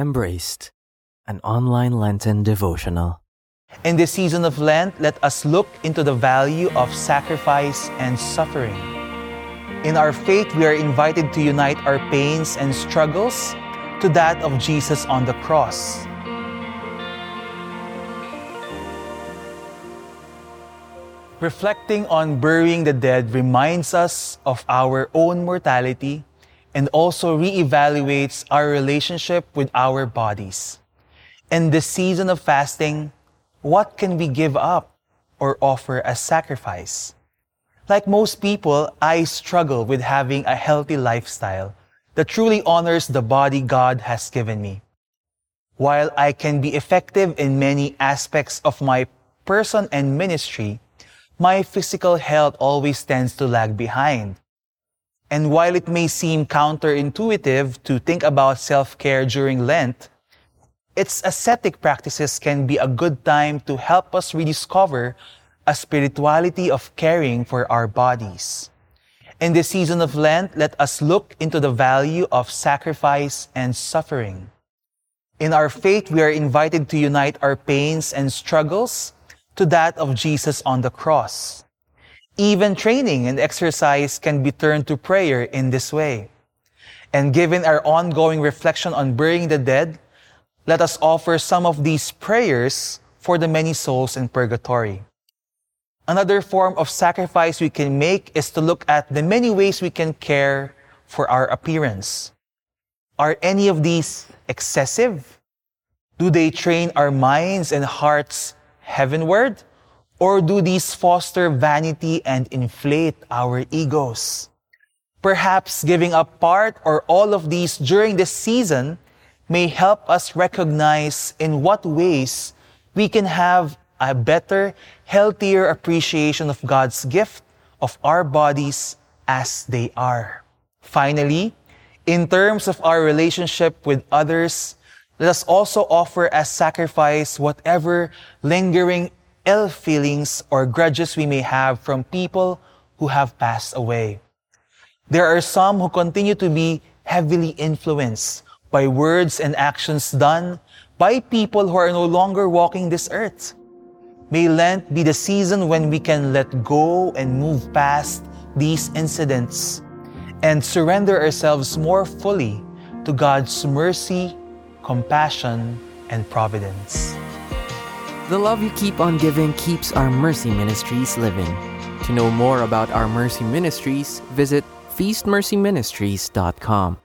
Embraced, an online Lenten devotional. In this season of Lent, let us look into the value of sacrifice and suffering. In our faith, we are invited to unite our pains and struggles to that of Jesus on the cross. Reflecting on burying the dead reminds us of our own mortality and also reevaluates our relationship with our bodies. In this season of fasting, what can we give up or offer as sacrifice? Like most people, I struggle with having a healthy lifestyle that truly honors the body God has given me. While I can be effective in many aspects of my person and ministry, my physical health always tends to lag behind. And while it may seem counterintuitive to think about self-care during Lent, its ascetic practices can be a good time to help us rediscover a spirituality of caring for our bodies. In this season of Lent, let us look into the value of sacrifice and suffering. In our faith, we are invited to unite our pains and struggles to that of Jesus on the cross. Even training and exercise can be turned to prayer in this way. And given our ongoing reflection on burying the dead, let us offer some of these prayers for the many souls in purgatory. Another form of sacrifice we can make is to look at the many ways we can care for our appearance. Are any of these excessive? Do they train our minds and hearts heavenward? Or do these foster vanity and inflate our egos? Perhaps giving up part or all of these during this season may help us recognize in what ways we can have a better, healthier appreciation of God's gift of our bodies as they are. Finally, in terms of our relationship with others, let us also offer as sacrifice whatever lingering ill feelings or grudges we may have from people who have passed away. There are some who continue to be heavily influenced by words and actions done by people who are no longer walking this earth. May Lent be the season when we can let go and move past these incidents and surrender ourselves more fully to God's mercy compassion, and providence. The love you keep on giving keeps our Mercy Ministries living. To know more about our Mercy Ministries, visit feastmercyministries.com.